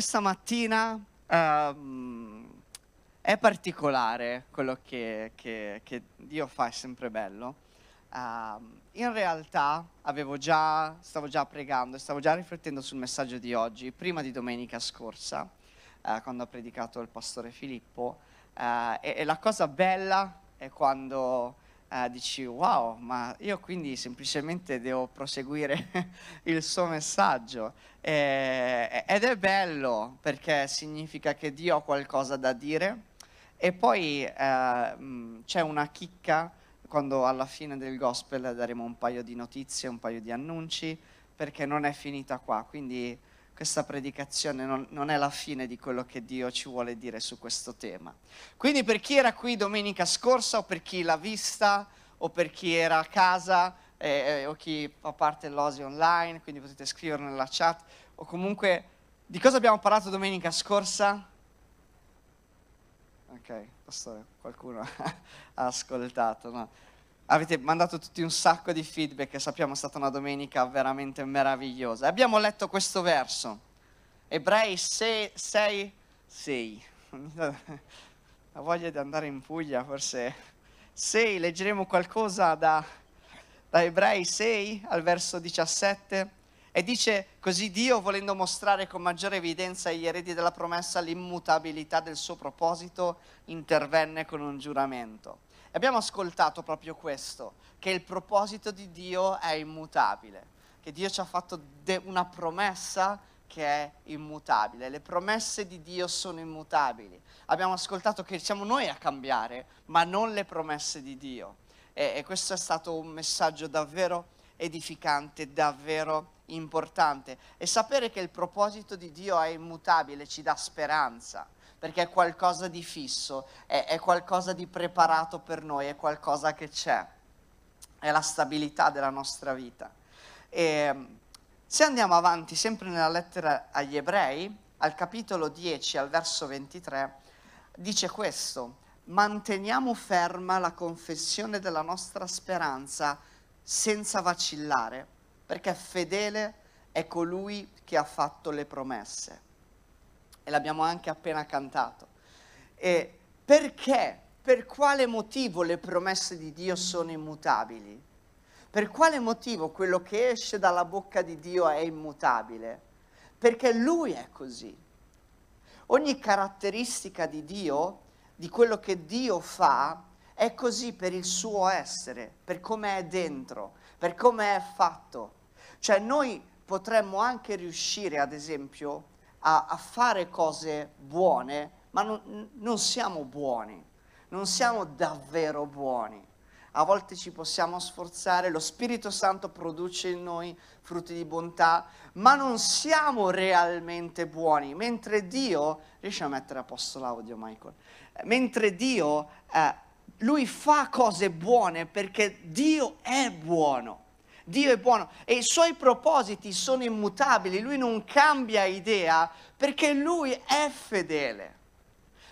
questa mattina ehm, è particolare quello che, che- che Dio fa, è sempre bello. Ehm, in realtà già, stavo già pregando stavo già riflettendo sul messaggio di oggi, prima di domenica scorsa, eh, quando ha predicato il pastore Filippo. eh, e, e la cosa bella è quando eh, dici wow, ma io quindi semplicemente devo proseguire il suo messaggio. Eh, ed è bello perché significa che Dio ha qualcosa da dire. E poi eh, c'è una chicca quando alla fine del gospel daremo un paio di notizie, un paio di annunci, perché non è finita qua. Quindi questa predicazione non, non è la fine di quello che Dio ci vuole dire su questo tema. Quindi per chi era qui domenica scorsa o per chi l'ha vista o per chi era a casa eh, eh, o chi fa parte dell'Osi online, quindi potete scriverlo nella chat o comunque di cosa abbiamo parlato domenica scorsa? Ok, pastore, qualcuno ha ascoltato, no? Avete mandato tutti un sacco di feedback e sappiamo è stata una domenica veramente meravigliosa. Abbiamo letto questo verso, Ebrei 6, 6, 6. La voglia di andare in Puglia, forse 6, leggeremo qualcosa da, da Ebrei 6 al verso 17. E dice così Dio, volendo mostrare con maggiore evidenza agli eredi della promessa l'immutabilità del suo proposito, intervenne con un giuramento. Abbiamo ascoltato proprio questo, che il proposito di Dio è immutabile, che Dio ci ha fatto de- una promessa che è immutabile. Le promesse di Dio sono immutabili. Abbiamo ascoltato che siamo noi a cambiare, ma non le promesse di Dio. E, e questo è stato un messaggio davvero edificante, davvero importante. E sapere che il proposito di Dio è immutabile ci dà speranza, perché è qualcosa di fisso, è, è qualcosa di preparato per noi, è qualcosa che c'è, è la stabilità della nostra vita. E se andiamo avanti, sempre nella lettera agli ebrei, al capitolo 10, al verso 23, dice questo, manteniamo ferma la confessione della nostra speranza senza vacillare, perché fedele è colui che ha fatto le promesse. E l'abbiamo anche appena cantato. E perché? Per quale motivo le promesse di Dio sono immutabili? Per quale motivo quello che esce dalla bocca di Dio è immutabile? Perché Lui è così. Ogni caratteristica di Dio, di quello che Dio fa, è così per il suo essere, per come è dentro, per come è fatto. Cioè noi potremmo anche riuscire, ad esempio, a, a fare cose buone, ma non, non siamo buoni, non siamo davvero buoni. A volte ci possiamo sforzare, lo Spirito Santo produce in noi frutti di bontà, ma non siamo realmente buoni, mentre Dio, riesci a mettere a posto l'audio Michael, mentre Dio, eh, lui fa cose buone perché Dio è buono. Dio è buono e i suoi propositi sono immutabili, lui non cambia idea perché lui è fedele,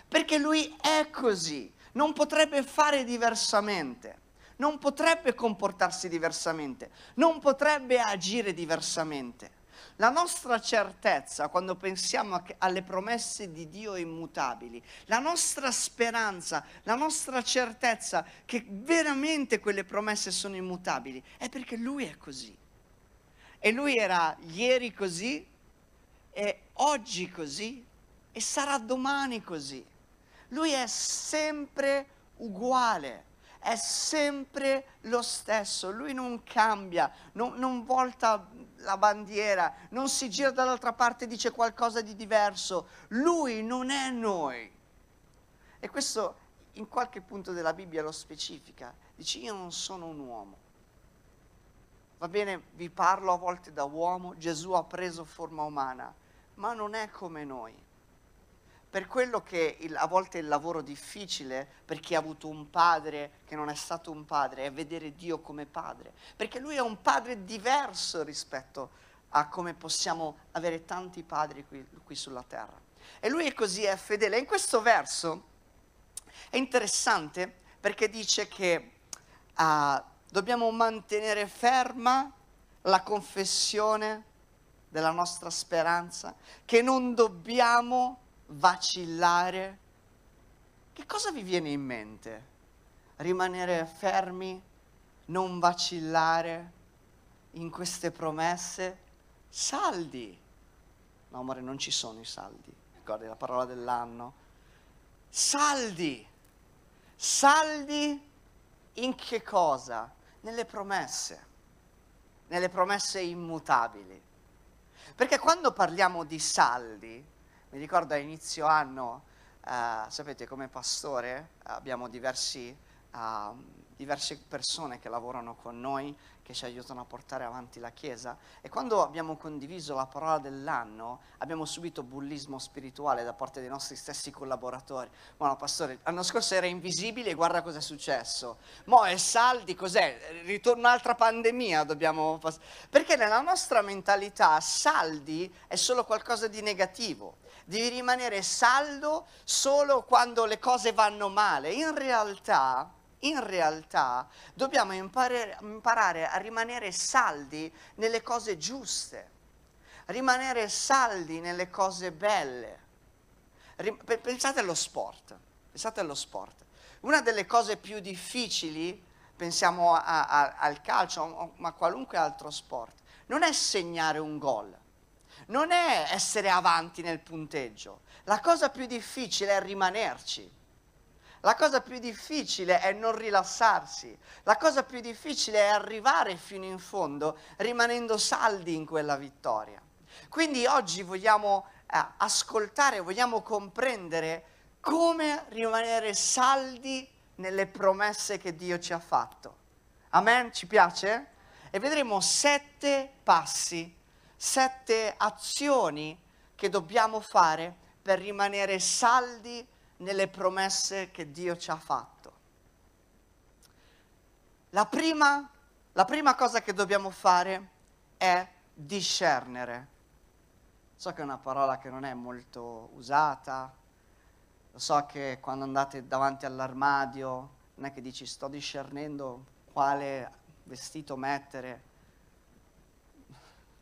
perché lui è così, non potrebbe fare diversamente, non potrebbe comportarsi diversamente, non potrebbe agire diversamente. La nostra certezza quando pensiamo alle promesse di Dio immutabili, la nostra speranza, la nostra certezza che veramente quelle promesse sono immutabili, è perché Lui è così. E Lui era ieri così, e oggi così, e sarà domani così. Lui è sempre uguale è sempre lo stesso, lui non cambia, non, non, volta la bandiera, non si gira dall'altra parte e dice qualcosa di diverso, lui non è noi. E questo in qualche punto della Bibbia lo specifica, dice io non sono un uomo. Va bene, vi parlo a volte da uomo, Gesù ha preso forma umana, ma non è come noi per quello che il, a volte è il lavoro difficile per chi ha avuto un padre che non è stato un padre, è vedere Dio come padre, perché lui è un padre diverso rispetto a come possiamo avere tanti padri qui, qui sulla terra. E lui è così, è fedele. In questo verso è interessante perché dice che uh, dobbiamo mantenere ferma la confessione della nostra speranza, che non dobbiamo vacillare, che cosa vi viene in mente? Rimanere fermi, non vacillare in queste promesse? Saldi. No, amore, non ci sono i saldi. Ricordi la parola dell'anno? Saldi. Saldi in che cosa? Nelle promesse. Nelle promesse immutabili. Perché quando parliamo di saldi, mi ricordo a inizio anno, eh, sapete come pastore abbiamo diversi, uh, diverse persone che lavorano con noi, che ci aiutano a portare avanti la Chiesa e quando abbiamo condiviso la parola dell'anno abbiamo subito bullismo spirituale da parte dei nostri stessi collaboratori. Buono pastore, l'anno scorso era invisibile guarda cosa è successo. Mo' è saldi, cos'è? Ritorna un'altra pandemia, dobbiamo... Pass- Perché nella nostra mentalità saldi è solo qualcosa di negativo. Devi rimanere saldo solo quando le cose vanno male. In realtà in realtà dobbiamo imparare, imparare, a rimanere saldi nelle cose giuste, rimanere saldi nelle cose belle. Pensate allo sport, pensate allo sport. Una delle cose più difficili, pensiamo a, a, al calcio, ma a qualunque altro sport, non è segnare un gol, non è essere avanti nel punteggio. La cosa più difficile è rimanerci la cosa più difficile è non rilassarsi, la cosa più difficile è arrivare fino in fondo rimanendo saldi in quella vittoria. Quindi oggi vogliamo eh, ascoltare, vogliamo comprendere come rimanere saldi nelle promesse che Dio ci ha fatto. Amen? Ci piace? E vedremo sette passi, sette azioni che dobbiamo fare per rimanere saldi nelle promesse che Dio ci ha fatto. La prima, la prima cosa che dobbiamo fare è discernere. So che è una parola che non è molto usata, lo so che quando andate davanti all'armadio non è che dici sto discernendo quale vestito mettere,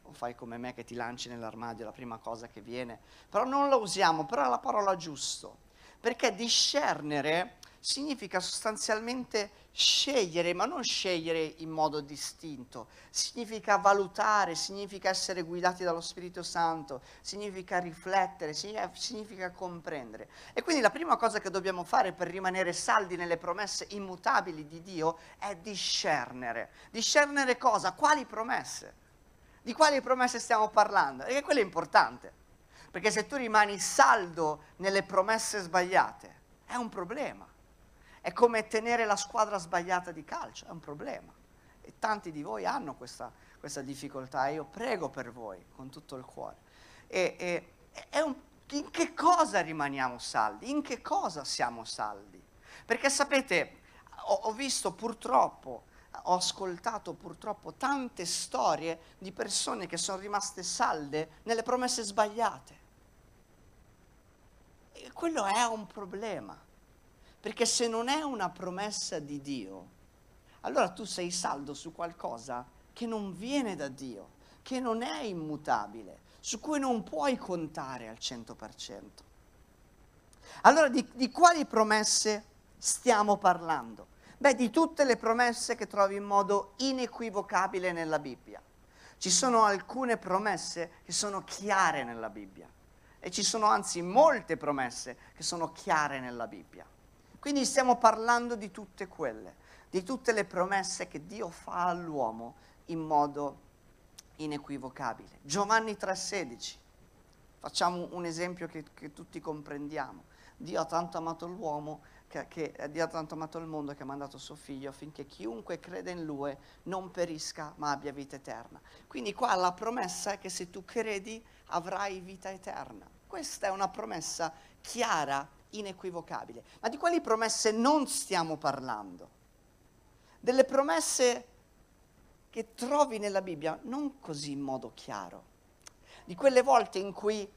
o fai come me che ti lanci nell'armadio la prima cosa che viene, però non la usiamo, però è la parola giusto perché discernere significa sostanzialmente scegliere, ma non scegliere in modo distinto, significa valutare, significa essere guidati dallo Spirito Santo, significa riflettere, significa comprendere. E quindi la prima cosa che dobbiamo fare per rimanere saldi nelle promesse immutabili di Dio è discernere. Discernere cosa? Quali promesse? Di quali promesse stiamo parlando? Perché quello è importante. Perché se tu rimani saldo nelle promesse sbagliate, è un problema. È come tenere la squadra sbagliata di calcio, è un problema. E tanti di voi hanno questa, questa difficoltà e io prego per voi con tutto il cuore. E, e, un, in che cosa rimaniamo saldi? In che cosa siamo saldi? Perché sapete, ho, ho visto purtroppo ho ascoltato purtroppo tante storie di persone che sono rimaste salde nelle promesse sbagliate. E quello è un problema, perché se non è una promessa di Dio, allora tu sei saldo su qualcosa che non viene da Dio, che non è immutabile, su cui non puoi contare al 100%. Allora di, di quali promesse stiamo parlando? Beh, di tutte le promesse che trovi in modo inequivocabile nella Bibbia. Ci sono alcune promesse che sono chiare nella Bibbia e ci sono anzi molte promesse che sono chiare nella Bibbia. Quindi stiamo parlando di tutte quelle, di tutte le promesse che Dio fa all'uomo in modo inequivocabile. Giovanni 3:16, facciamo un esempio che, che tutti comprendiamo. Dio ha tanto amato l'uomo che, che Dio ha tanto amato il mondo che ha mandato suo figlio affinché chiunque crede in lui non perisca ma abbia vita eterna. Quindi qua la promessa è che se tu credi avrai vita eterna. Questa è una promessa chiara, inequivocabile. Ma di quali promesse non stiamo parlando? Delle promesse che trovi nella Bibbia non così in modo chiaro. Di quelle volte in cui,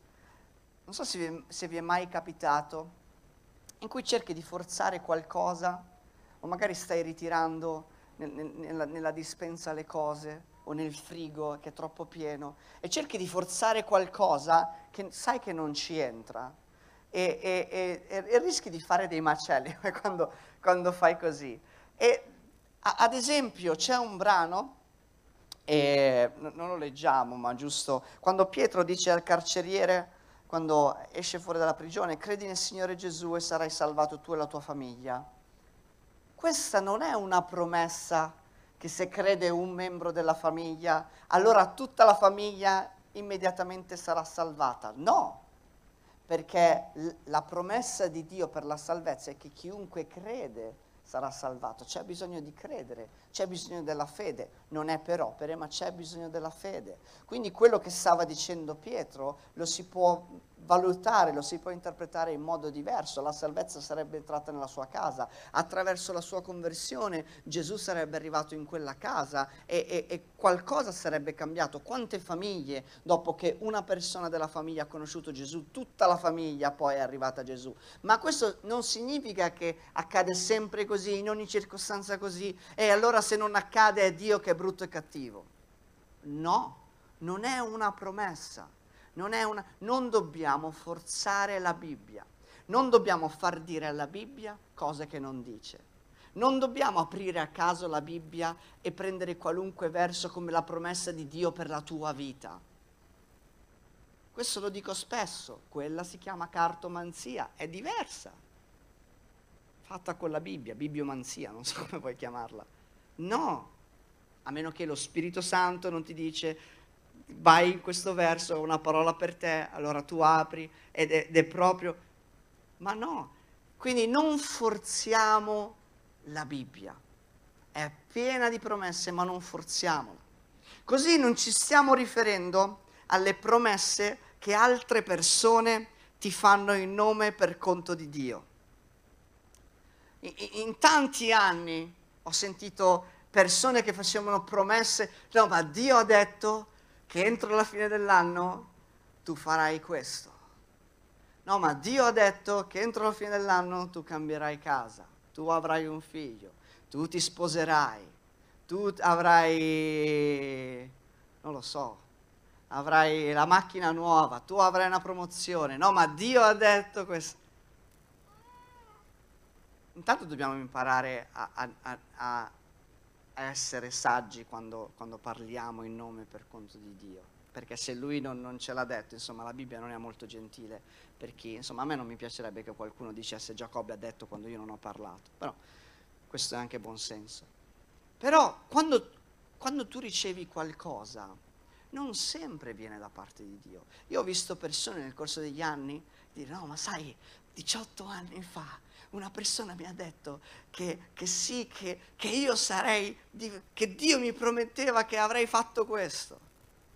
non so se vi, se vi è mai capitato, in cui cerchi di forzare qualcosa o magari stai ritirando nel, nella, nella dispensa le cose o nel frigo che è troppo pieno e cerchi di forzare qualcosa che sai che non ci entra e, e, e, e rischi di fare dei macelli quando, quando fai così. E, a, ad esempio c'è un brano, non lo leggiamo, ma giusto, quando Pietro dice al carceriere, quando esce fuori dalla prigione, credi nel Signore Gesù e sarai salvato tu e la tua famiglia. Questa non è una promessa che se crede un membro della famiglia, allora tutta la famiglia immediatamente sarà salvata. No, perché la promessa di Dio per la salvezza è che chiunque crede sarà salvato. C'è bisogno di credere, c'è bisogno della fede. Non è per opere, ma c'è bisogno della fede. Quindi quello che stava dicendo Pietro lo si può valutare, lo si può interpretare in modo diverso. La salvezza sarebbe entrata nella sua casa. Attraverso la sua conversione Gesù sarebbe arrivato in quella casa e, e, e qualcosa sarebbe cambiato. Quante famiglie, dopo che una persona della famiglia ha conosciuto Gesù, tutta la famiglia poi è arrivata a Gesù. Ma questo non significa che accade sempre così, in ogni circostanza così, e allora se non accade è Dio che è brutto e cattivo. No, non è una promessa non, una, non dobbiamo forzare la Bibbia, non dobbiamo far dire alla Bibbia cose che non dice. Non dobbiamo aprire a caso la Bibbia e prendere qualunque verso come la promessa di Dio per la tua vita. Questo lo dico spesso, quella si chiama cartomanzia, è diversa. Fatta con la Bibbia, bibliomanzia, non so come vuoi chiamarla. No, a meno che lo Spirito Santo non ti dice vai in questo verso, una parola per te, allora tu apri ed è, ed è proprio... Ma no, quindi non forziamo la Bibbia, è piena di promesse, ma non forziamola. Così non ci stiamo riferendo alle promesse che altre persone ti fanno in nome per conto di Dio. In, in tanti anni ho sentito persone che facevano promesse, no, ma Dio ha detto, che entro la fine dell'anno tu farai questo. No, ma Dio ha detto che entro la fine dell'anno tu cambierai casa, tu avrai un figlio, tu ti sposerai, tu avrai, non lo so, avrai la macchina nuova, tu avrai una promozione. No, ma Dio ha detto questo. Intanto dobbiamo imparare a, a, a, essere saggi quando, quando, parliamo in nome per conto di Dio. Perché se lui non, non, ce l'ha detto, insomma, la Bibbia non è molto gentile per chi, insomma, a me non mi piacerebbe che qualcuno dicesse Giacobbe ha detto quando io non ho parlato. Però questo è anche buon senso. Però quando, quando tu ricevi qualcosa, non sempre viene da parte di Dio. Io ho visto persone nel corso degli anni dire no, ma sai, 18 anni fa una persona mi ha detto che, che sì, che, che, io sarei, che Dio mi prometteva che avrei fatto questo.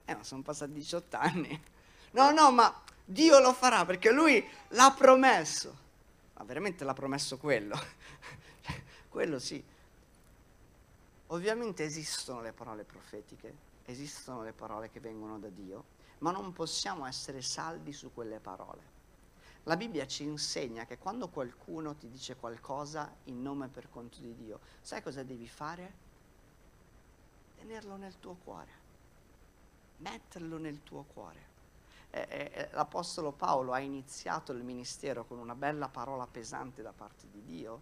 Eh, ma sono passati 18 anni. No, no, ma Dio lo farà perché Lui l'ha promesso. Ma veramente l'ha promesso quello? quello sì. Ovviamente esistono le parole profetiche, esistono le parole che vengono da Dio, ma non possiamo essere saldi su quelle parole. La Bibbia ci insegna che quando qualcuno ti dice qualcosa in nome per conto di Dio, sai cosa devi fare? Tenerlo nel tuo cuore, metterlo nel tuo cuore. Eh, eh, L'Apostolo Paolo ha iniziato il ministero con una bella parola pesante da parte di Dio,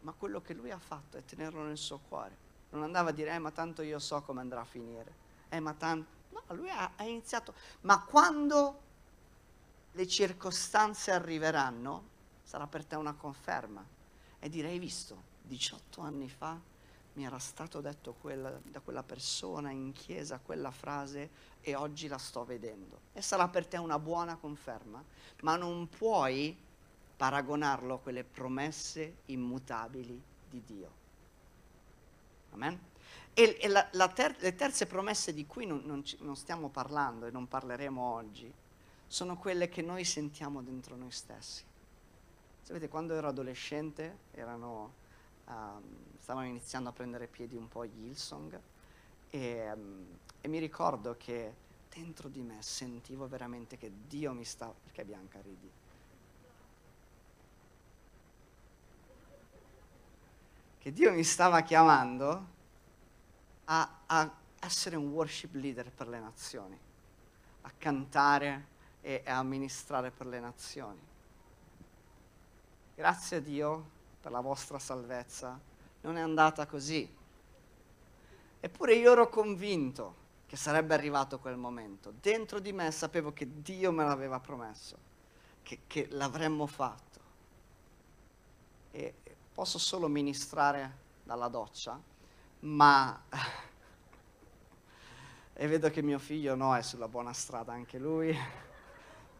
ma quello che lui ha fatto è tenerlo nel suo cuore. Non andava a dire, eh, ma tanto io so come andrà a finire. Eh, ma tanto... No, lui ha, ha iniziato. Ma quando le circostanze arriveranno, sarà per te una conferma. E direi, visto, 18 anni fa mi era stato detto quella, da quella persona in chiesa quella frase e oggi la sto vedendo. E sarà per te una buona conferma, ma non puoi paragonarlo a quelle promesse immutabili di Dio. Amen? E, e la, la ter- le terze promesse di cui non, non, ci, non stiamo parlando e non parleremo oggi sono quelle che noi sentiamo dentro noi stessi. Sapete, quando ero adolescente erano, um, stavano iniziando a prendere piedi un po' gli Hillsong e, um, e mi ricordo che dentro di me sentivo veramente che Dio mi stava... Perché Bianca ridi? che Dio mi stava chiamando a, a essere un worship leader per le nazioni, a cantare e a amministrare per le nazioni. Grazie a Dio per la vostra salvezza, non è andata così. Eppure io ero convinto che sarebbe arrivato quel momento. Dentro di me sapevo che Dio me l'aveva promesso, che, che l'avremmo fatto. E posso solo ministrare dalla doccia, ma... e vedo che mio figlio no è sulla buona strada anche lui.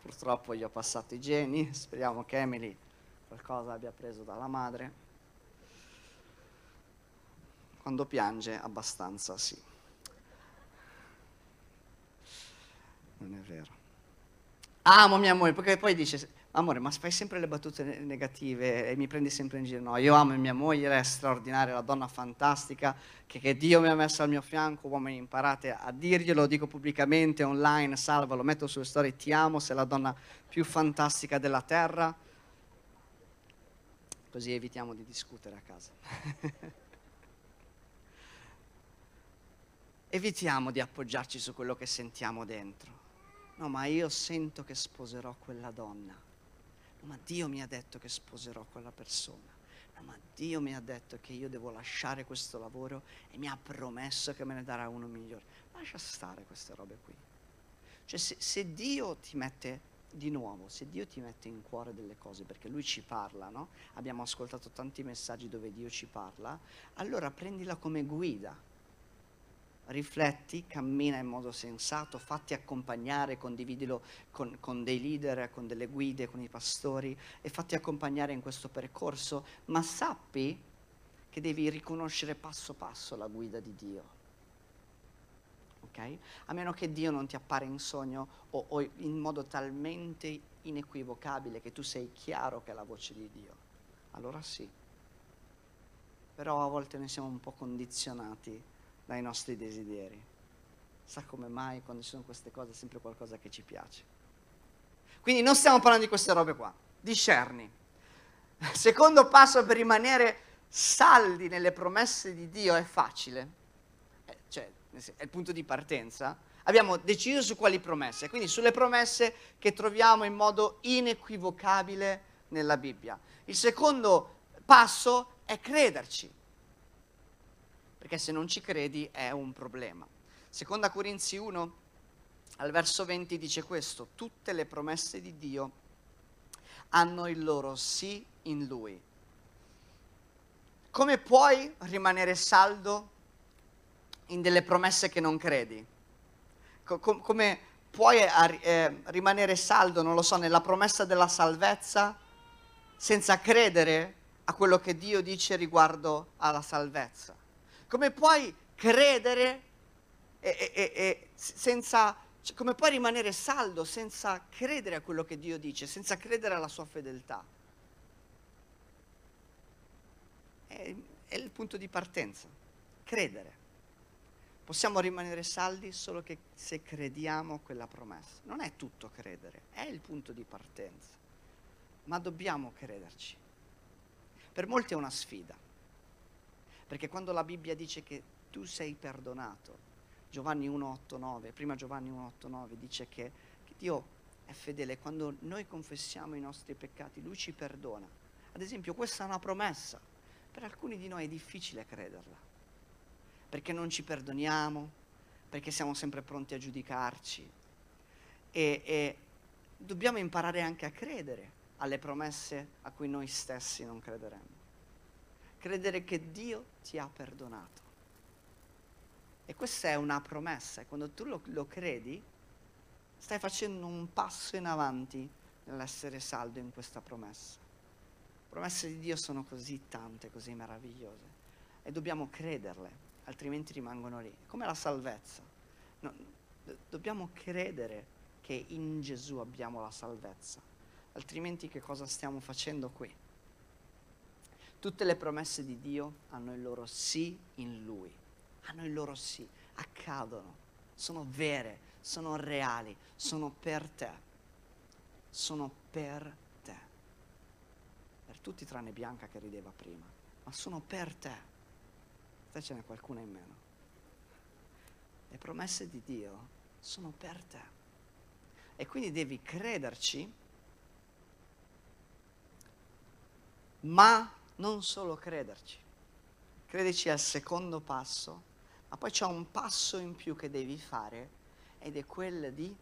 Purtroppo gli ho passato i geni, speriamo che Emily qualcosa abbia preso dalla madre. Quando piange abbastanza sì. non è vero. Amo mia moglie, perché poi dice, amore, ma fai sempre le battute negative e mi prendi sempre in giro. No, io amo mia moglie, lei è straordinaria, la donna fantastica, che, che Dio mi ha messo al mio fianco, uomini imparate a dirglielo, lo dico pubblicamente, online, salva, lo metto sulle storie, ti amo, sei la donna più fantastica della terra. Così evitiamo di discutere a casa. evitiamo di appoggiarci su quello che sentiamo dentro No, ma io sento che sposerò quella donna. Ma Dio mi ha detto che sposerò quella persona. Ma Dio mi ha detto che io devo lasciare questo lavoro e mi ha promesso che me ne darà uno migliore. Lascia stare queste robe qui. Cioè, se, se Dio ti mette di nuovo, se Dio ti mette in cuore delle cose, perché Lui ci parla, no? Abbiamo ascoltato tanti messaggi dove Dio ci parla, allora prendila come guida rifletti, cammina in modo sensato, fatti accompagnare, condividilo con, con, dei leader, con delle guide, con i pastori e fatti accompagnare in questo percorso, ma sappi che devi riconoscere passo passo la guida di Dio. Okay? A meno che Dio non ti appare in sogno o, o in modo talmente inequivocabile che tu sei chiaro che è la voce di Dio, allora sì. Però a volte noi siamo un po' condizionati dai nostri desideri. Sa come mai quando ci sono queste cose è sempre qualcosa che ci piace. Quindi non stiamo parlando di queste robe qua. Discerni. Secondo passo per rimanere saldi nelle promesse di Dio è facile. Eh, cioè, è il punto di partenza. Abbiamo deciso su quali promesse, quindi sulle promesse che troviamo in modo inequivocabile nella Bibbia. Il secondo passo è crederci perché se non ci credi è un problema. Seconda Corinzi 1, al verso 20 dice questo, tutte le promesse di Dio hanno il loro sì in Lui. Come puoi rimanere saldo in delle promesse che non credi? Com- come puoi eh, rimanere saldo, non lo so, nella promessa della salvezza senza credere a quello che Dio dice riguardo alla salvezza? Come puoi credere e, e, e senza, cioè, come puoi rimanere saldo senza credere a quello che Dio dice, senza credere alla sua fedeltà? È, è il punto di partenza, credere. Possiamo rimanere saldi solo che se crediamo quella promessa. Non è tutto credere, è il punto di partenza. Ma dobbiamo crederci. Per molti è una sfida. Perché quando la Bibbia dice che tu sei perdonato, Giovanni 1,8,9, prima Giovanni 1,8,9 dice che, che Dio è fedele, quando noi confessiamo i nostri peccati, Lui ci perdona. Ad esempio, questa è una promessa. Per alcuni di noi è difficile crederla, perché non ci perdoniamo, perché siamo sempre pronti a giudicarci. E, e dobbiamo imparare anche a credere alle promesse a cui noi stessi non crederemo credere che Dio ti ha perdonato. E questa è una promessa, e quando tu lo, lo credi, stai facendo un passo in avanti nell'essere saldo in questa promessa. Promesse di Dio sono così tante, così meravigliose, e dobbiamo crederle, altrimenti rimangono lì. Come la salvezza. No, dobbiamo credere che in Gesù abbiamo la salvezza, altrimenti che cosa stiamo facendo qui? Tutte le promesse di Dio hanno il loro sì in Lui, hanno il loro sì, accadono, sono vere, sono reali, sono per te, sono per te. Per tutti tranne Bianca che rideva prima, ma sono per te. Te ce n'è qualcuna in meno. Le promesse di Dio sono per te. E quindi devi crederci, ma non solo crederci. Credici al secondo passo, ma poi c'è un passo in più che devi fare ed è quello di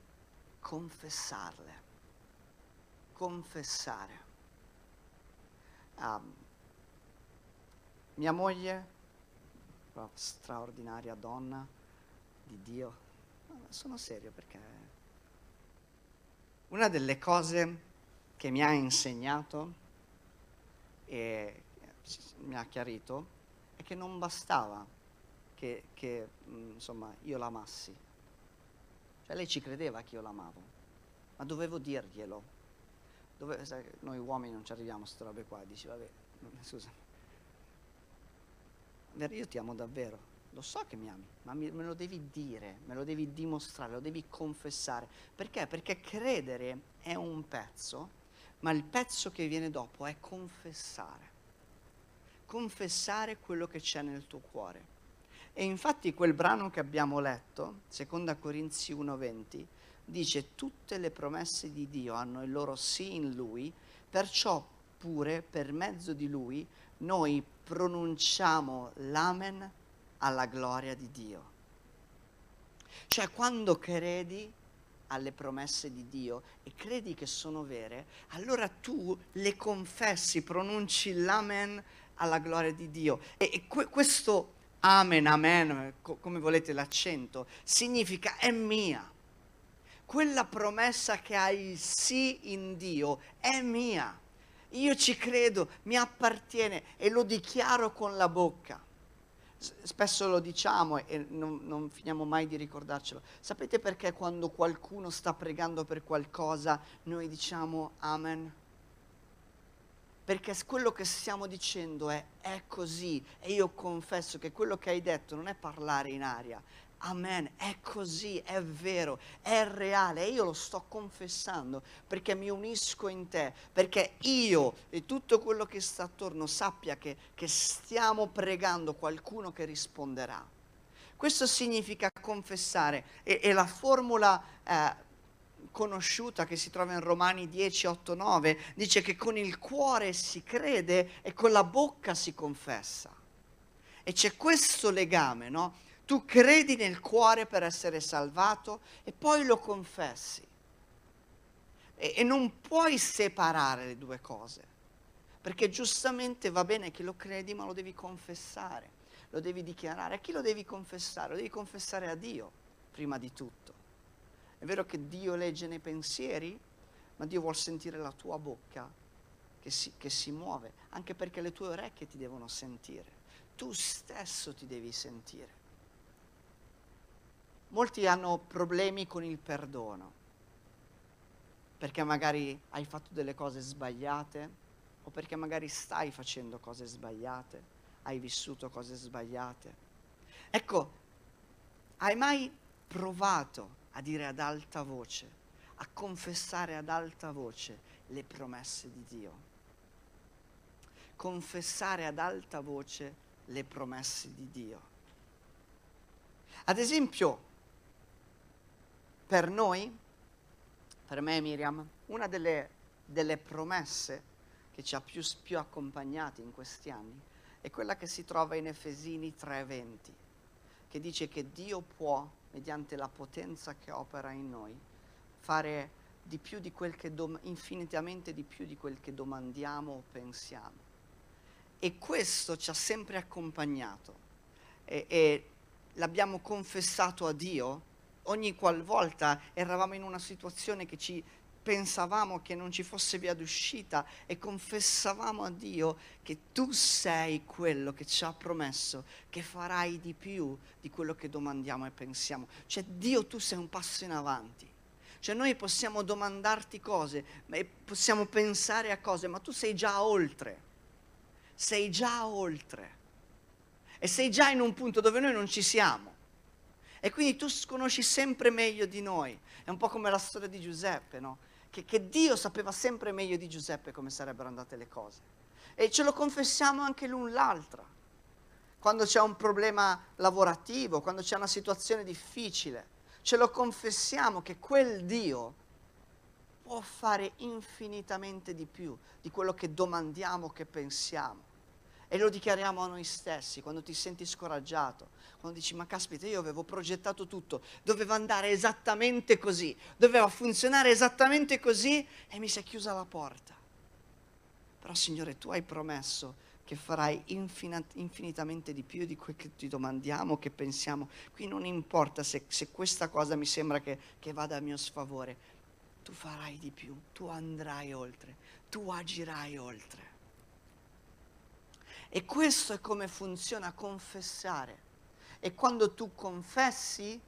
confessarle. Confessare. Um, mia moglie, straordinaria donna di Dio, sono serio perché una delle cose che mi ha insegnato e mi ha chiarito è che non bastava che, che insomma, io l'amassi. Cioè lei ci credeva che io l'amavo, ma dovevo dirglielo. Dove, sai, noi uomini non ci arriviamo a queste robe qua, dici vabbè, scusa, io ti amo davvero, lo so che mi ami, ma me lo devi dire, me lo devi dimostrare, lo devi confessare. Perché? Perché credere è un pezzo, ma il pezzo che viene dopo è confessare. Confessare quello che c'è nel tuo cuore. E infatti quel brano che abbiamo letto, 2 Corinzi 1:20, dice tutte le promesse di Dio hanno il loro sì in Lui, perciò pure per mezzo di Lui noi pronunciamo l'amen alla gloria di Dio. Cioè quando credi alle promesse di Dio e credi che sono vere, allora tu le confessi, pronunci l'amen alla gloria di Dio. E, e que- questo amen, amen, co- come volete l'accento, significa è mia. Quella promessa che hai sì in Dio è mia. Io ci credo, mi appartiene e lo dichiaro con la bocca spesso lo diciamo e non, non, finiamo mai di ricordarcelo. Sapete perché quando qualcuno sta pregando per qualcosa noi diciamo amen? Perché quello che stiamo dicendo è è così. E io confesso che quello che hai detto non è parlare in aria, Amen, è così, è vero, è reale. E io lo sto confessando perché mi unisco in te, perché io e tutto quello che sta attorno sappia che, che stiamo pregando qualcuno che risponderà. Questo significa confessare. E, e la formula eh, conosciuta che si trova in Romani 10, 8, 9 dice che con il cuore si crede e con la bocca si confessa. E c'è questo legame, no? Tu credi nel cuore per essere salvato e poi lo confessi. E, e non puoi separare le due cose, perché giustamente va bene che lo credi, ma lo devi confessare, lo devi dichiarare. A chi lo devi confessare? Lo devi confessare a Dio, prima di tutto. È vero che Dio legge nei pensieri, ma Dio vuol sentire la tua bocca che si, che si muove, anche perché le tue orecchie ti devono sentire. Tu stesso ti devi sentire. Molti hanno problemi con il perdono, perché magari hai fatto delle cose sbagliate o perché magari stai facendo cose sbagliate, hai vissuto cose sbagliate. Ecco, hai mai provato a dire ad alta voce, a confessare ad alta voce le promesse di Dio? Confessare ad alta voce le promesse di Dio. Ad esempio, per noi, per me e Miriam, una delle, delle promesse che ci ha più, più accompagnati in questi anni è quella che si trova in Efesini 3:20, che dice che Dio può, mediante la potenza che opera in noi, fare di più di quel che dom- infinitamente di più di quel che domandiamo o pensiamo. E questo ci ha sempre accompagnato e, e l'abbiamo confessato a Dio ogni qualvolta eravamo in una situazione che ci pensavamo che non ci fosse via d'uscita e confessavamo a Dio che tu sei quello che ci ha promesso, che farai di più di quello che domandiamo e pensiamo. Cioè Dio tu sei un passo in avanti. Cioè noi possiamo domandarti cose, possiamo pensare a cose, ma tu sei già oltre. Sei già oltre. E sei già in un punto dove noi non ci siamo. E quindi tu conosci sempre meglio di noi. È un po' come la storia di Giuseppe, no? Che, che Dio sapeva sempre meglio di Giuseppe come sarebbero andate le cose. E ce lo confessiamo anche l'un l'altra. Quando c'è un problema lavorativo, quando c'è una situazione difficile, ce lo confessiamo che quel Dio può fare infinitamente di più di quello che domandiamo, che pensiamo. E lo dichiariamo a noi stessi quando ti senti scoraggiato, quando dici ma caspita io avevo progettato tutto, doveva andare esattamente così, doveva funzionare esattamente così e mi si è chiusa la porta. Però Signore tu hai promesso che farai infinitamente di più di quel che ti domandiamo, che pensiamo. Qui non importa se, se questa cosa mi sembra che, che vada a mio sfavore, tu farai di più, tu andrai oltre, tu agirai oltre. E questo è come funziona confessare. E quando tu confessi,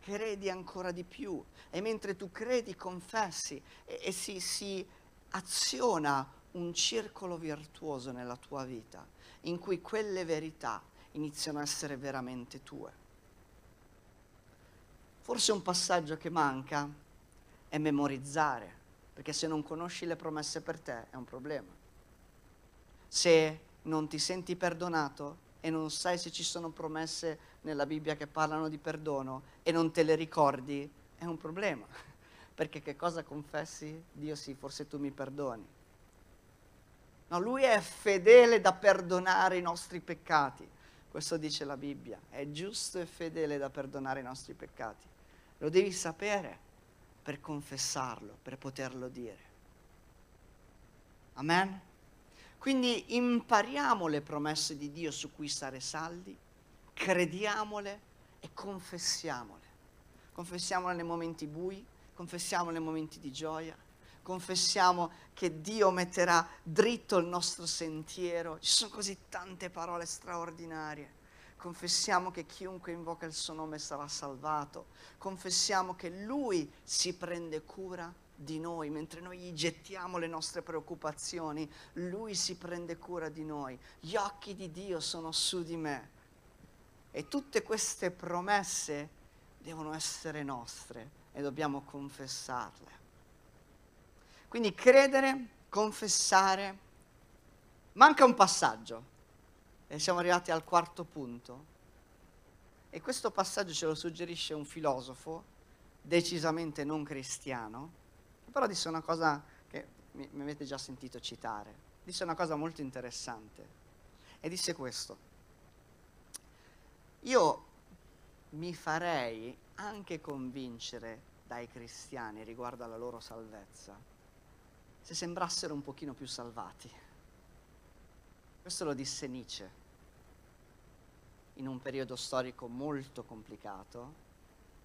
credi ancora di più. E mentre tu credi, confessi e, e si, si aziona un circolo virtuoso nella tua vita in cui quelle verità iniziano a essere veramente tue. Forse un passaggio che manca è memorizzare, perché se non conosci le promesse per te è un problema. Se non ti senti perdonato e non sai se ci sono promesse nella Bibbia che parlano di perdono e non te le ricordi, è un problema. Perché che cosa confessi? Dio sì, forse tu mi perdoni No, lui è fedele da perdonare i nostri peccati. Questo dice la Bibbia. È giusto e fedele da perdonare i nostri peccati. Lo devi sapere per confessarlo, per poterlo dire. Amen? Quindi impariamo le promesse di Dio su cui stare saldi, crediamole e confessiamole. Confessiamole nei momenti bui, confessiamole nei momenti di gioia, confessiamo che Dio metterà dritto il nostro sentiero. Ci sono così tante parole straordinarie. Confessiamo che chiunque invoca il suo nome sarà salvato. Confessiamo che Lui si prende cura di noi, mentre noi gli gettiamo le nostre preoccupazioni, Lui si prende cura di noi. Gli occhi di Dio sono su di me. E tutte queste promesse devono essere nostre e dobbiamo confessarle. Quindi credere, confessare. Manca un passaggio e siamo arrivati al quarto punto. E questo passaggio ce lo suggerisce un filosofo, decisamente non cristiano, però disse una cosa che mi, mi avete già sentito citare. Disse una cosa molto interessante e disse questo. Io mi farei anche convincere dai cristiani riguardo alla loro salvezza se sembrassero un pochino più salvati. Questo lo disse Nietzsche in un periodo storico molto complicato.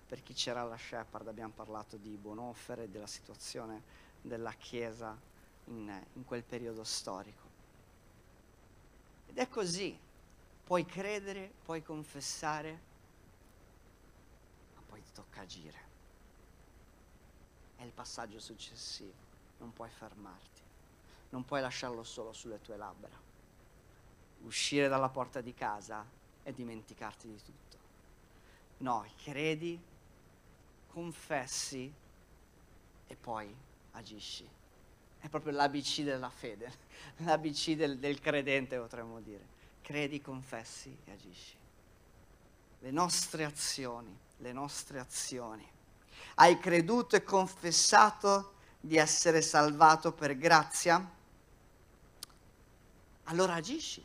Per chi c'era alla Shepherd abbiamo parlato di Bonhoeffer e della situazione della Chiesa in, in quel periodo storico. Ed è così, puoi credere, puoi confessare, ma poi ti tocca agire. È il passaggio successivo non puoi fermarti, non puoi lasciarlo solo sulle tue labbra. Uscire dalla porta di casa e dimenticarti di tutto. No, credi, confessi e poi agisci. È proprio l'ABC della fede, l'ABC del, del credente potremmo dire. Credi, confessi e agisci. Le nostre azioni, le nostre azioni. Hai creduto e confessato di essere salvato per grazia, allora agisci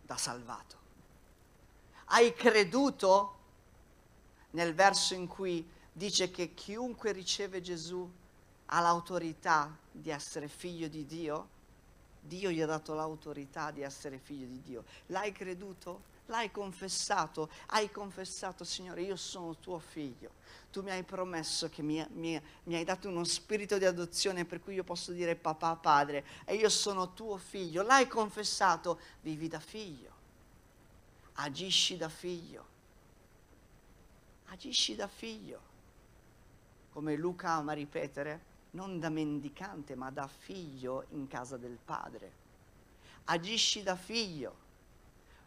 da salvato. Hai creduto nel verso in cui dice che chiunque riceve Gesù ha l'autorità di essere figlio di Dio? Dio gli ha dato l'autorità di essere figlio di Dio. L'hai creduto? L'hai confessato? Hai confessato, Signore, io sono tuo figlio tu mi hai promesso che mi, mi, mi, hai dato uno spirito di adozione per cui io posso dire papà, padre, e io sono tuo figlio. L'hai confessato, vivi da figlio, agisci da figlio, agisci da figlio, come Luca ama ripetere, non da mendicante, ma da figlio in casa del padre. Agisci da figlio,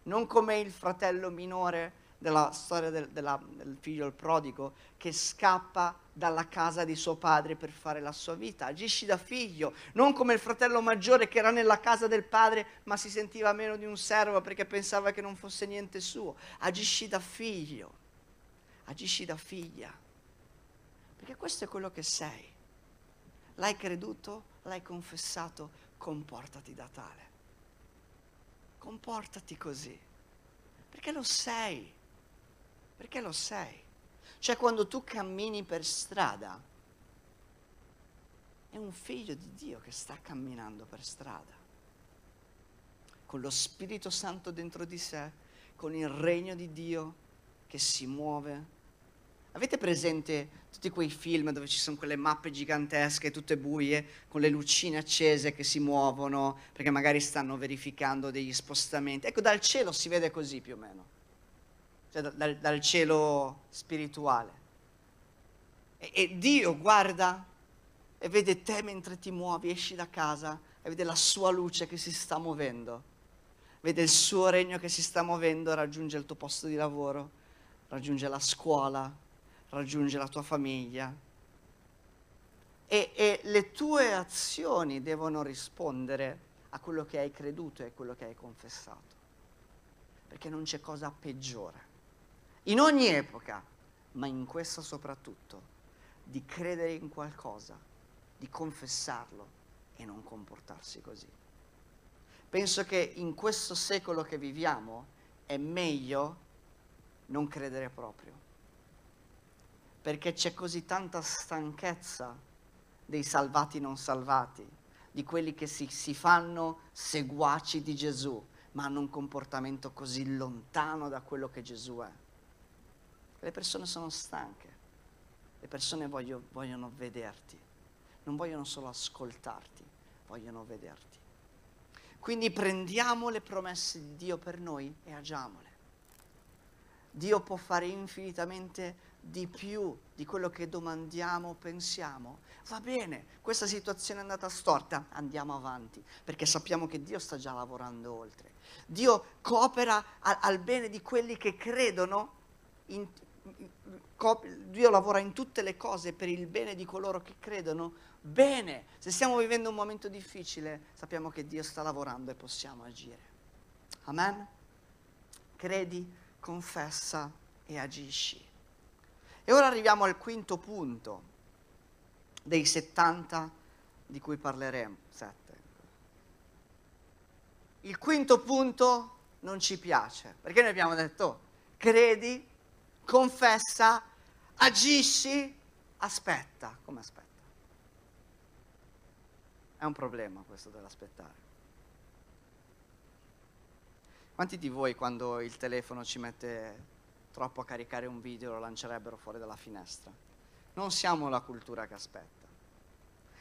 non come il fratello minore della storia del, della, del figlio il prodigo che scappa dalla casa di suo padre per fare la sua vita. Agisci da figlio, non come il fratello maggiore che era nella casa del padre ma si sentiva meno di un servo perché pensava che non fosse niente suo. Agisci da figlio, agisci da figlia, perché questo è quello che sei. L'hai creduto, l'hai confessato, comportati da tale. Comportati così, perché lo sei, perché lo sei. Cioè quando tu cammini per strada, è un figlio di Dio che sta camminando per strada, con lo Spirito Santo dentro di sé, con il regno di Dio che si muove. Avete presente tutti quei film dove ci sono quelle mappe gigantesche, tutte buie, con le lucine accese che si muovono, perché magari stanno verificando degli spostamenti? Ecco, dal cielo si vede così più o meno cioè dal, dal cielo spirituale. E, e Dio guarda e vede te mentre ti muovi, esci da casa e vede la sua luce che si sta muovendo, vede il suo regno che si sta muovendo, raggiunge il tuo posto di lavoro, raggiunge la scuola, raggiunge la tua famiglia. E, e le tue azioni devono rispondere a quello che hai creduto e a quello che hai confessato, perché non c'è cosa peggiore in ogni epoca, ma in questa soprattutto, di credere in qualcosa, di confessarlo e non comportarsi così. Penso che in questo secolo che viviamo è meglio non credere proprio, perché c'è così tanta stanchezza dei salvati non salvati, di quelli che si, si fanno seguaci di Gesù, ma hanno un comportamento così lontano da quello che Gesù è. Le persone sono stanche, le persone voglio, vogliono vederti, non vogliono solo ascoltarti, vogliono vederti. Quindi prendiamo le promesse di Dio per noi e agiamole. Dio può fare infinitamente di più di quello che domandiamo o pensiamo. Va bene, questa situazione è andata storta, andiamo avanti, perché sappiamo che Dio sta già lavorando oltre. Dio coopera al, al bene di quelli che credono in, Dio lavora in tutte le cose per il bene di coloro che credono bene. Se stiamo vivendo un momento difficile, sappiamo che Dio sta lavorando e possiamo agire. Amen? Credi, confessa e agisci. E ora arriviamo al quinto punto dei 70 di cui parleremo. Sette. Il quinto punto non ci piace, perché noi abbiamo detto credi, confessa, agisci, aspetta. Come aspetta? È un problema questo dell'aspettare. Quanti di voi quando il telefono ci mette troppo a caricare un video lo lancerebbero fuori dalla finestra? Non siamo la cultura che aspetta.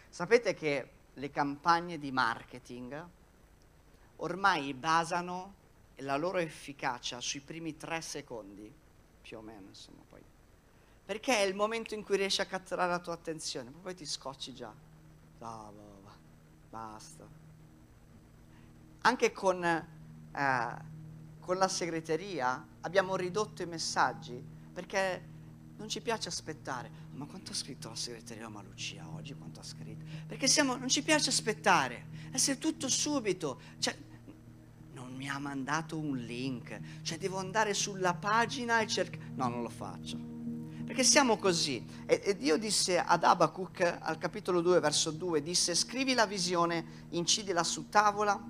Sapete che le campagne di marketing ormai basano la loro efficacia sui primi tre secondi più o meno, insomma, poi. Perché è il momento in cui riesci a catturare la tua attenzione, poi ti scocci già. Va, va, basta. Anche con, eh, con la segreteria abbiamo ridotto i messaggi perché non ci piace aspettare. Ma quanto ha scritto la segreteria? Ma Lucia oggi quanto ha scritto? Perché siamo, non ci piace aspettare, essere tutto subito. Cioè, mi ha mandato un link, cioè devo andare sulla pagina e cercare... No, non lo faccio. Perché siamo così. E, e Dio disse ad Abacuc, al capitolo 2, verso 2, disse, scrivi la visione, incidila su tavola,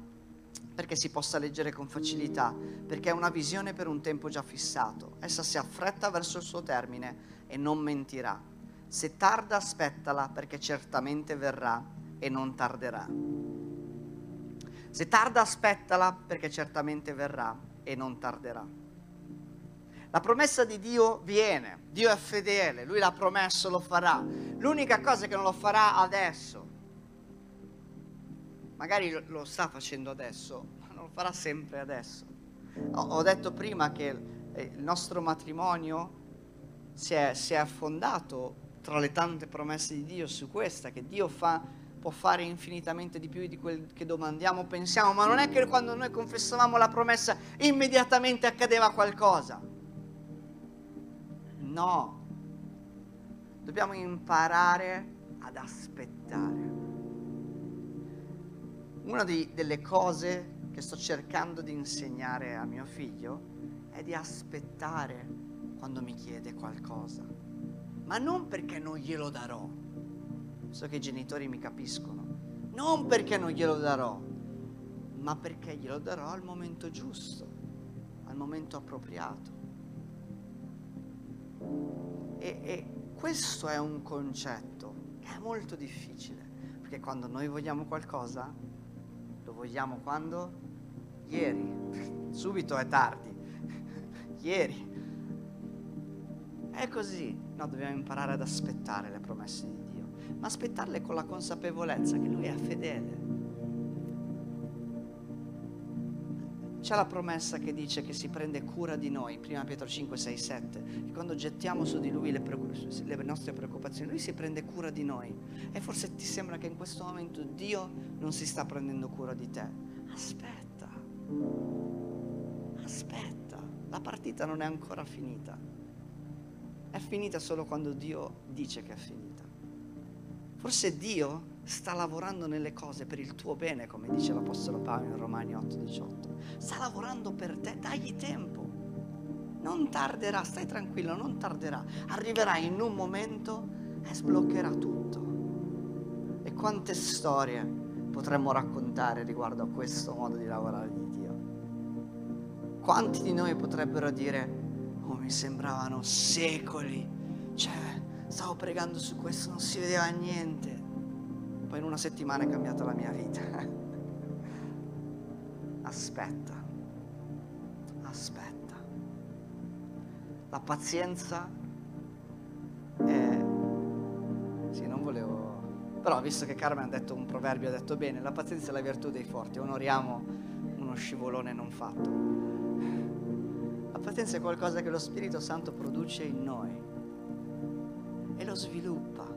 perché si possa leggere con facilità, perché è una visione per un tempo già fissato. Essa si affretta verso il suo termine e non mentirà. Se tarda, aspettala, perché certamente verrà e non tarderà. Se tarda aspettala perché certamente verrà e non tarderà. La promessa di Dio viene, Dio è fedele, Lui l'ha promesso, lo farà. L'unica cosa che non lo farà adesso. Magari lo sta facendo adesso, ma non lo farà sempre adesso. Ho detto prima che il nostro matrimonio si è, si è affondato tra le tante promesse di Dio su questa, che Dio fa può fare infinitamente di più di quel che domandiamo o pensiamo, ma non è che quando noi confessavamo la promessa immediatamente accadeva qualcosa. No, dobbiamo imparare ad aspettare. Una di, delle cose che sto cercando di insegnare a mio figlio è di aspettare quando mi chiede qualcosa, ma non perché non glielo darò. So che i genitori mi capiscono. Non perché non glielo darò, ma perché glielo darò al momento giusto, al momento appropriato. E, e questo è un concetto che è molto difficile, perché quando noi vogliamo qualcosa, vogliamo quando? Ieri, subito è tardi, ieri. È così, no, dobbiamo imparare ad aspettare le promesse di Dio, ma aspettarle con la consapevolezza che Lui è fedele C'è la promessa che dice che si prende cura di noi, 1 Pietro 5, 6, 7, che quando gettiamo su di Lui le, le, nostre preoccupazioni, Lui si prende cura di noi. E forse ti sembra che in questo momento Dio non si sta prendendo cura di te. Aspetta, aspetta, la partita non è ancora finita. È finita solo quando Dio dice che è finita. Forse Dio sta lavorando nelle cose per il tuo bene, come dice l'Apostolo Paolo in Romani 8:18. Sta lavorando per te, dagli tempo. Non tarderà, stai tranquillo, non tarderà. Arriverà in un momento e sbloccherà tutto. E quante storie potremmo raccontare riguardo a questo modo di lavorare di Dio? Quanti di noi potrebbero dire, oh mi sembravano secoli, cioè stavo pregando su questo, non si vedeva niente poi in una settimana è cambiata la mia vita. Aspetta, aspetta. La pazienza è... Sì, non volevo... Però visto che Carmen ha detto un proverbio, ha detto bene, la pazienza è la virtù dei forti, onoriamo uno scivolone non fatto. La pazienza è qualcosa che lo Spirito Santo produce in noi e lo sviluppa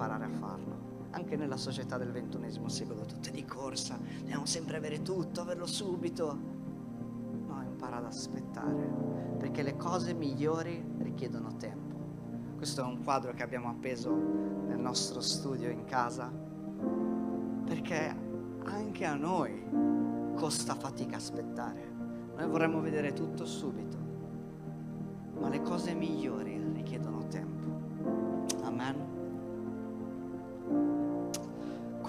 imparare a farlo. Anche nella società del ventunesimo secolo, tutte di corsa, dobbiamo sempre avere tutto, averlo subito. No, impara ad aspettare, perché le cose migliori richiedono tempo. Questo è un quadro che abbiamo appeso nel nostro studio in casa, perché anche a noi costa fatica aspettare. Noi vorremmo vedere tutto subito, ma le cose migliori richiedono tempo.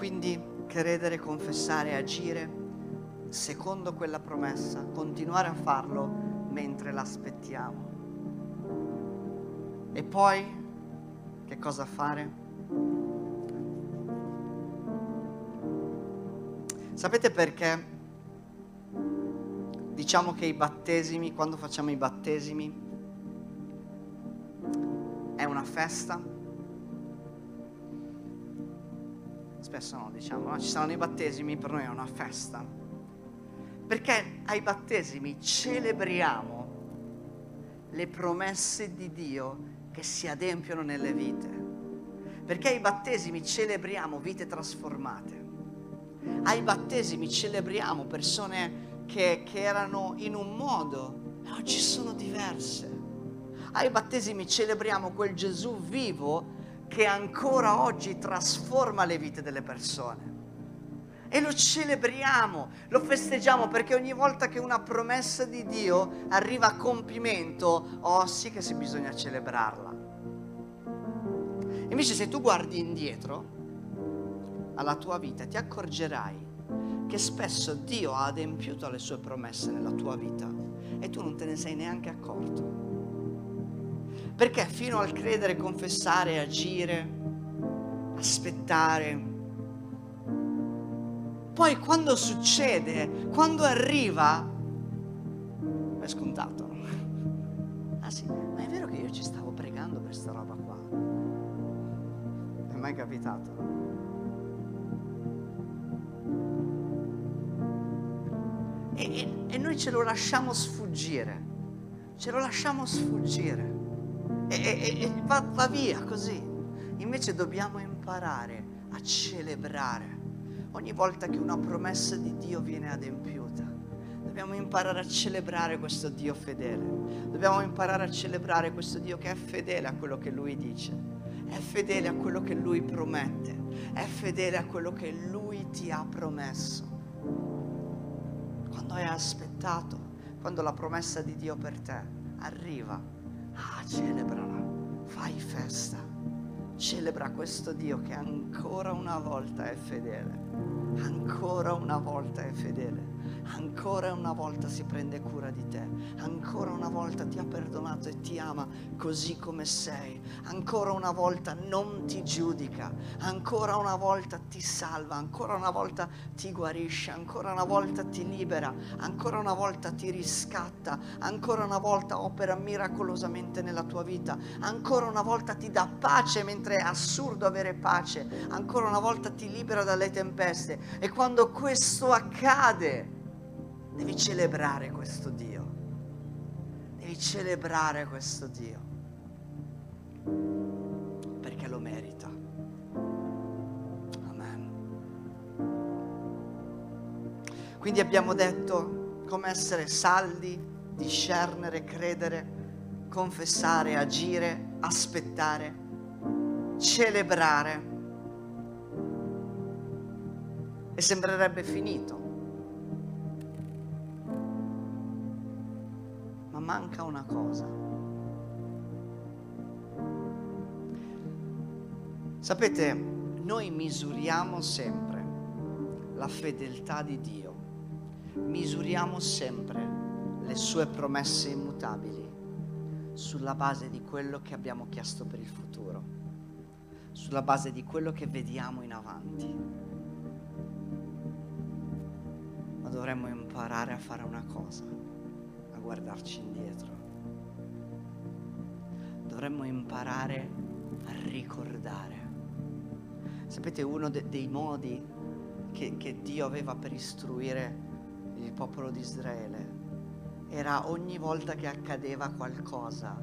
Quindi credere, confessare, agire secondo quella promessa, continuare a farlo mentre l'aspettiamo. E poi che cosa fare? Sapete perché diciamo che i battesimi, quando facciamo i battesimi, è una festa? Spesso no, diciamo, no? ci saranno i battesimi, per noi è una festa. Perché ai battesimi celebriamo le promesse di Dio che si adempiono nelle vite. Perché ai battesimi celebriamo vite trasformate. Ai battesimi celebriamo persone che, che erano in un modo e oggi sono diverse. Ai battesimi celebriamo quel Gesù vivo che ancora oggi trasforma le vite delle persone. E lo celebriamo, lo festeggiamo perché ogni volta che una promessa di Dio arriva a compimento, oh sì che si bisogna celebrarla. Invece se tu guardi indietro alla tua vita ti accorgerai che spesso Dio ha adempiuto le sue promesse nella tua vita e tu non te ne sei neanche accorto. Perché fino al credere, confessare, agire, aspettare, poi quando succede, quando arriva, è scontato. Ah sì, ma è vero che io ci stavo pregando per questa roba qua. È mai capitato? E, e, e noi ce lo lasciamo sfuggire, ce lo lasciamo sfuggire e, e, e va, va via così. Invece dobbiamo imparare a celebrare ogni volta che una promessa di Dio viene adempiuta. Dobbiamo imparare a celebrare questo Dio fedele. Dobbiamo imparare a celebrare questo Dio che è fedele a quello che Lui dice. È fedele a quello che Lui promette. È fedele a quello che Lui ti ha promesso. Quando hai aspettato, quando la promessa di Dio per te arriva, ah, celebrala, fai festa. Celebra questo Dio che ancora una volta è fedele. Ancora una volta è fedele ancora una volta si prende cura di te, ancora una volta ti ha perdonato e ti ama così come sei, ancora una volta non ti giudica, ancora una volta ti salva, ancora una volta ti guarisce, ancora una volta ti libera, ancora una volta ti riscatta, ancora una volta opera miracolosamente nella tua vita, ancora una volta ti dà pace mentre è assurdo avere pace, ancora una volta ti libera dalle tempeste e quando questo accade, Devi celebrare questo Dio. Devi celebrare questo Dio. Perché lo merita. Amen. Quindi abbiamo detto come essere saldi, discernere, credere, confessare, agire, aspettare, celebrare. E sembrerebbe finito. Manca una cosa. Sapete, noi misuriamo sempre la fedeltà di Dio, misuriamo sempre le sue promesse immutabili sulla base di quello che abbiamo chiesto per il futuro, sulla base di quello che vediamo in avanti. Ma dovremmo imparare a fare una cosa guardarci indietro. Dovremmo imparare a ricordare. Sapete, uno de- dei modi che, che Dio aveva per istruire il popolo di Israele era ogni volta che accadeva qualcosa,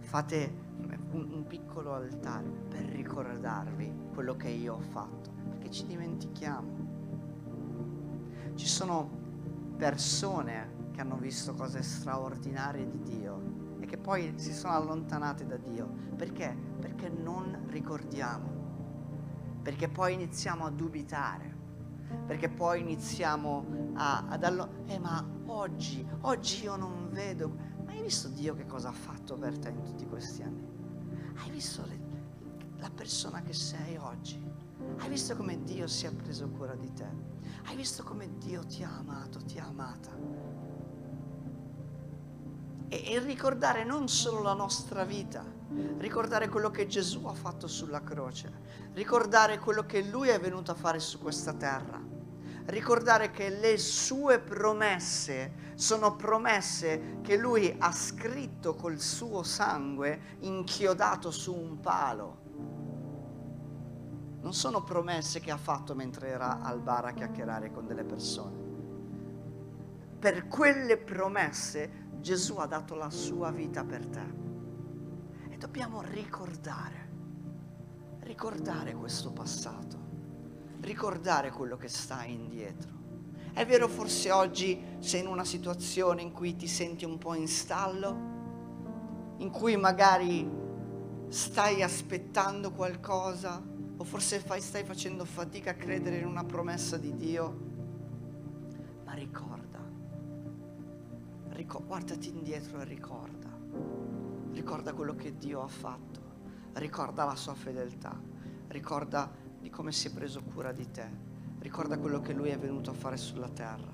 fate un, un, piccolo altare per ricordarvi quello che io ho fatto, perché ci dimentichiamo. Ci sono persone che hanno visto cose straordinarie di Dio e che poi si sono allontanate da Dio. Perché? Perché non ricordiamo, perché poi iniziamo a dubitare, perché poi iniziamo a, ad allontanare. Eh ma oggi, oggi io non vedo, ma hai visto Dio che cosa ha fatto per te in tutti questi anni? Hai visto le, la persona che sei oggi? Hai visto come Dio si è preso cura di te? Hai visto come Dio ti ha amato, ti ha amata? E, ricordare non solo la nostra vita, ricordare quello che Gesù ha fatto sulla croce, ricordare quello che Lui è venuto a fare su questa terra, ricordare che le sue promesse sono promesse che Lui ha scritto col suo sangue inchiodato su un palo. Non sono promesse che ha fatto mentre era al bar a chiacchierare con delle persone. Per quelle promesse Gesù ha dato la sua vita per te. E dobbiamo ricordare, ricordare questo passato, ricordare quello che sta indietro. È vero, forse oggi sei in una situazione in cui ti senti un po' in stallo, in cui magari stai aspettando qualcosa, o forse fai, stai facendo fatica a credere in una promessa di Dio, Ricor- guardati indietro e ricorda. Ricorda quello che Dio ha fatto. Ricorda la sua fedeltà. Ricorda di come si è preso cura di te. Ricorda quello che Lui è venuto a fare sulla terra.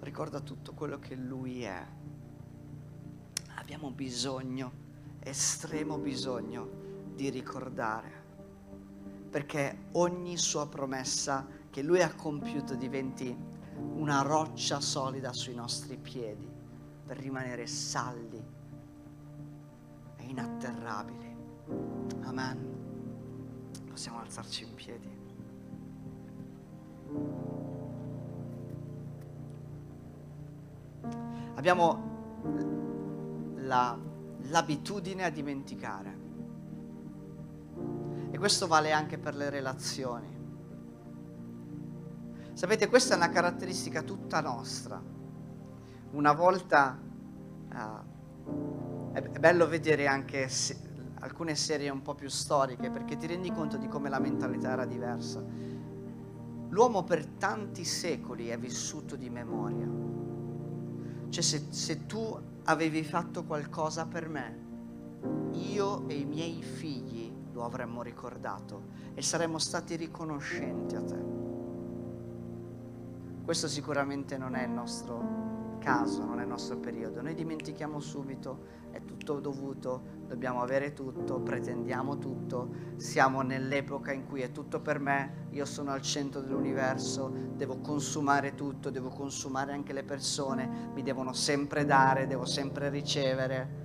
Ricorda tutto quello che Lui è. Abbiamo bisogno, estremo bisogno, di ricordare. Perché ogni sua promessa che Lui ha compiuto diventi una roccia solida sui nostri piedi per rimanere saldi e inatterrabili. Amen. Possiamo alzarci in piedi. Abbiamo la, l'abitudine a dimenticare. E questo vale anche per le relazioni Sapete, questa è una caratteristica tutta nostra. Una volta uh, è, bello vedere anche se, alcune serie un po' più storiche perché ti rendi conto di come la mentalità era diversa. L'uomo per tanti secoli è vissuto di memoria. Cioè se, se tu avevi fatto qualcosa per me, io e i miei figli lo avremmo ricordato e saremmo stati riconoscenti a te. Questo sicuramente non è il nostro caso, non è il nostro periodo. Noi dimentichiamo subito, è tutto dovuto, dobbiamo avere tutto, pretendiamo tutto, siamo nell'epoca in cui è tutto per me, io sono al centro dell'universo, devo consumare tutto, devo consumare anche le persone, mi devono sempre dare, devo sempre ricevere.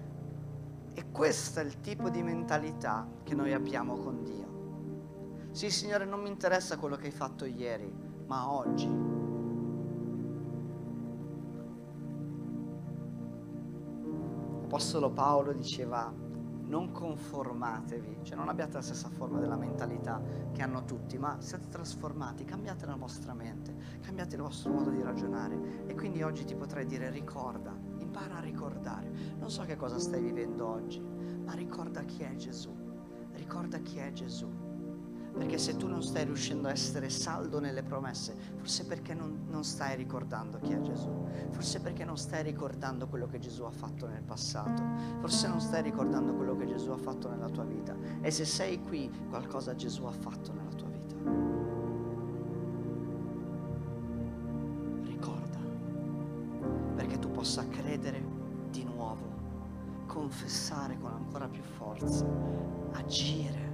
E questo è il tipo di mentalità che noi abbiamo con Dio. Sì, Signore, non mi interessa quello che hai fatto ieri, ma oggi L'Apostolo Paolo diceva non conformatevi, cioè non abbiate la stessa forma della mentalità che hanno tutti, ma siate trasformati, cambiate la vostra mente, cambiate il vostro modo di ragionare. E quindi oggi ti potrei dire ricorda, impara a ricordare. Non so che cosa stai vivendo oggi, ma ricorda chi è Gesù, ricorda chi è Gesù. Perché se tu non stai riuscendo a essere saldo nelle promesse, forse perché non, non, stai ricordando chi è Gesù, forse perché non stai ricordando quello che Gesù ha fatto nel passato, forse non stai ricordando quello che Gesù ha fatto nella tua vita. E se sei qui, qualcosa Gesù ha fatto nella tua vita. Ricorda, perché tu possa credere di nuovo, confessare con ancora più forza, agire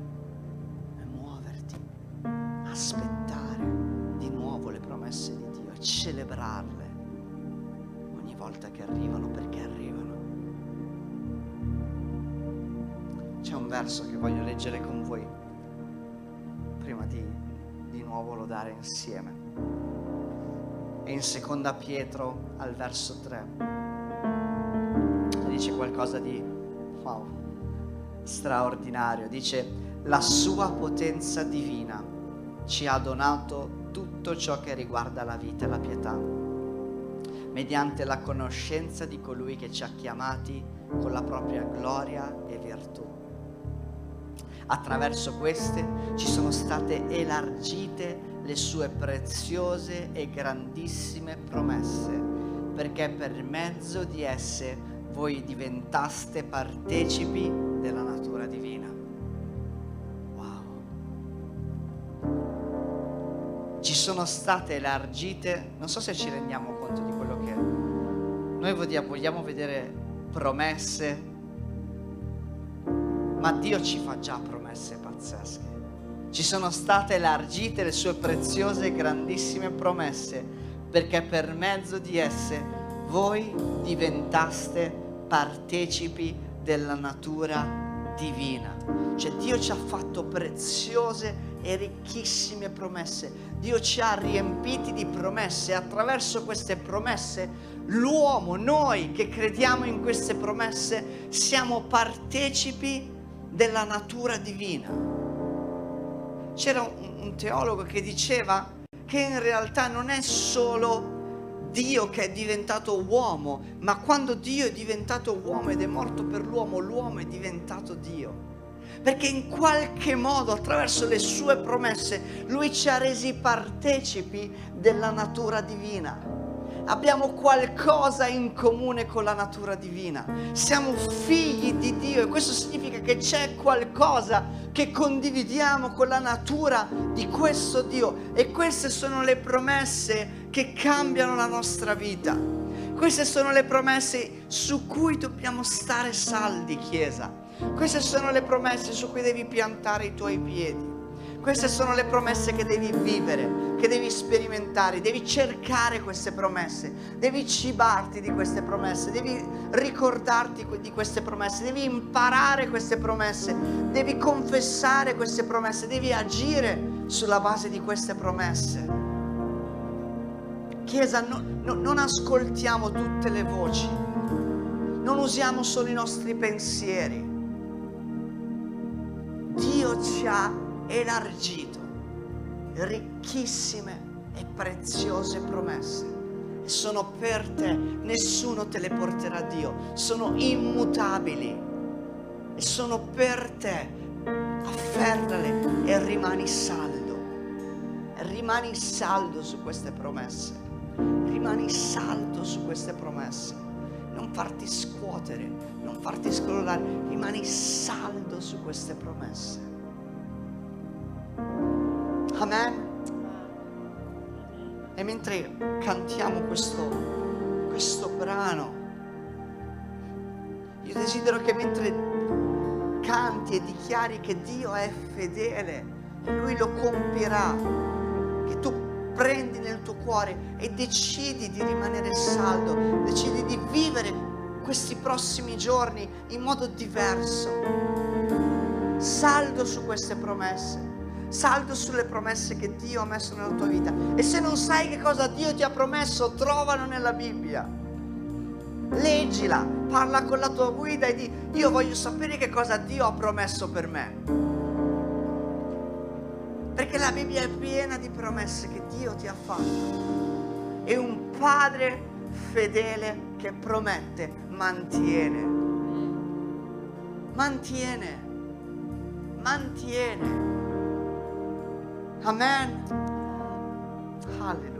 aspettare di nuovo le promesse di Dio e celebrarle ogni volta che arrivano perché arrivano. C'è un verso che voglio leggere con voi prima di di nuovo lodare insieme. È in seconda Pietro al verso 3. Dice qualcosa di wow, straordinario. Dice la sua potenza divina ci ha donato tutto ciò che riguarda la vita e la pietà, mediante la conoscenza di colui che ci ha chiamati con la propria gloria e virtù. Attraverso queste ci sono state elargite le sue preziose e grandissime promesse, perché per mezzo di esse voi diventaste partecipi della natura divina. Sono state elargite, non so se ci rendiamo conto di quello che è. Noi vogliamo vedere promesse, ma Dio ci fa già promesse pazzesche. Ci sono state elargite le sue preziose e grandissime promesse, perché per mezzo di esse voi diventaste partecipi della natura divina. Cioè Dio ci ha fatto preziose e ricchissime promesse. Dio ci ha riempiti di promesse e attraverso queste promesse l'uomo, noi che crediamo in queste promesse, siamo partecipi della natura divina. C'era un, teologo che diceva che in realtà non è solo Dio che è diventato uomo, ma quando Dio è diventato uomo ed è morto per l'uomo, l'uomo è diventato Dio perché in qualche modo attraverso le sue promesse lui ci ha resi partecipi della natura divina. Abbiamo qualcosa in comune con la natura divina. Siamo figli di Dio e questo significa che c'è qualcosa che condividiamo con la natura di questo Dio e queste sono le promesse che cambiano la nostra vita. Queste sono le promesse su cui dobbiamo stare saldi, Chiesa. Queste sono le promesse su cui devi piantare i tuoi piedi. Queste sono le promesse che devi vivere, che devi sperimentare, devi cercare queste promesse, devi cibarti di queste promesse, devi ricordarti di queste promesse, devi imparare queste promesse, devi confessare queste promesse, devi agire sulla base di queste promesse. Chiesa, no, no, non ascoltiamo tutte le voci, non usiamo solo i nostri pensieri Dio ci ha elargito ricchissime e preziose promesse. E sono per te, nessuno te le porterà Dio, sono immutabili e sono per te. Afferrale e rimani saldo. Rimani saldo su queste promesse. Rimani saldo su queste promesse. Non farti scuotere, non farti scrollare, rimani saldo su queste promesse. Amen. E mentre cantiamo questo, questo brano, io desidero che mentre canti e dichiari che Dio è fedele e Lui lo compirà, che tu prendi nel tuo cuore e decidi di rimanere saldo, decidi di vivere questi prossimi giorni in modo diverso, saldo su queste promesse saldo sulle promesse che Dio ha messo nella tua vita. E se non sai che cosa Dio ti ha promesso, trovano nella Bibbia. Leggila, parla con la tua guida e di io voglio sapere che cosa Dio ha promesso per me. Perché la Bibbia è piena di promesse che Dio ti ha fatto. E un padre fedele che promette, mantiene. Mantiene. Mantiene. Amen. Hallelujah.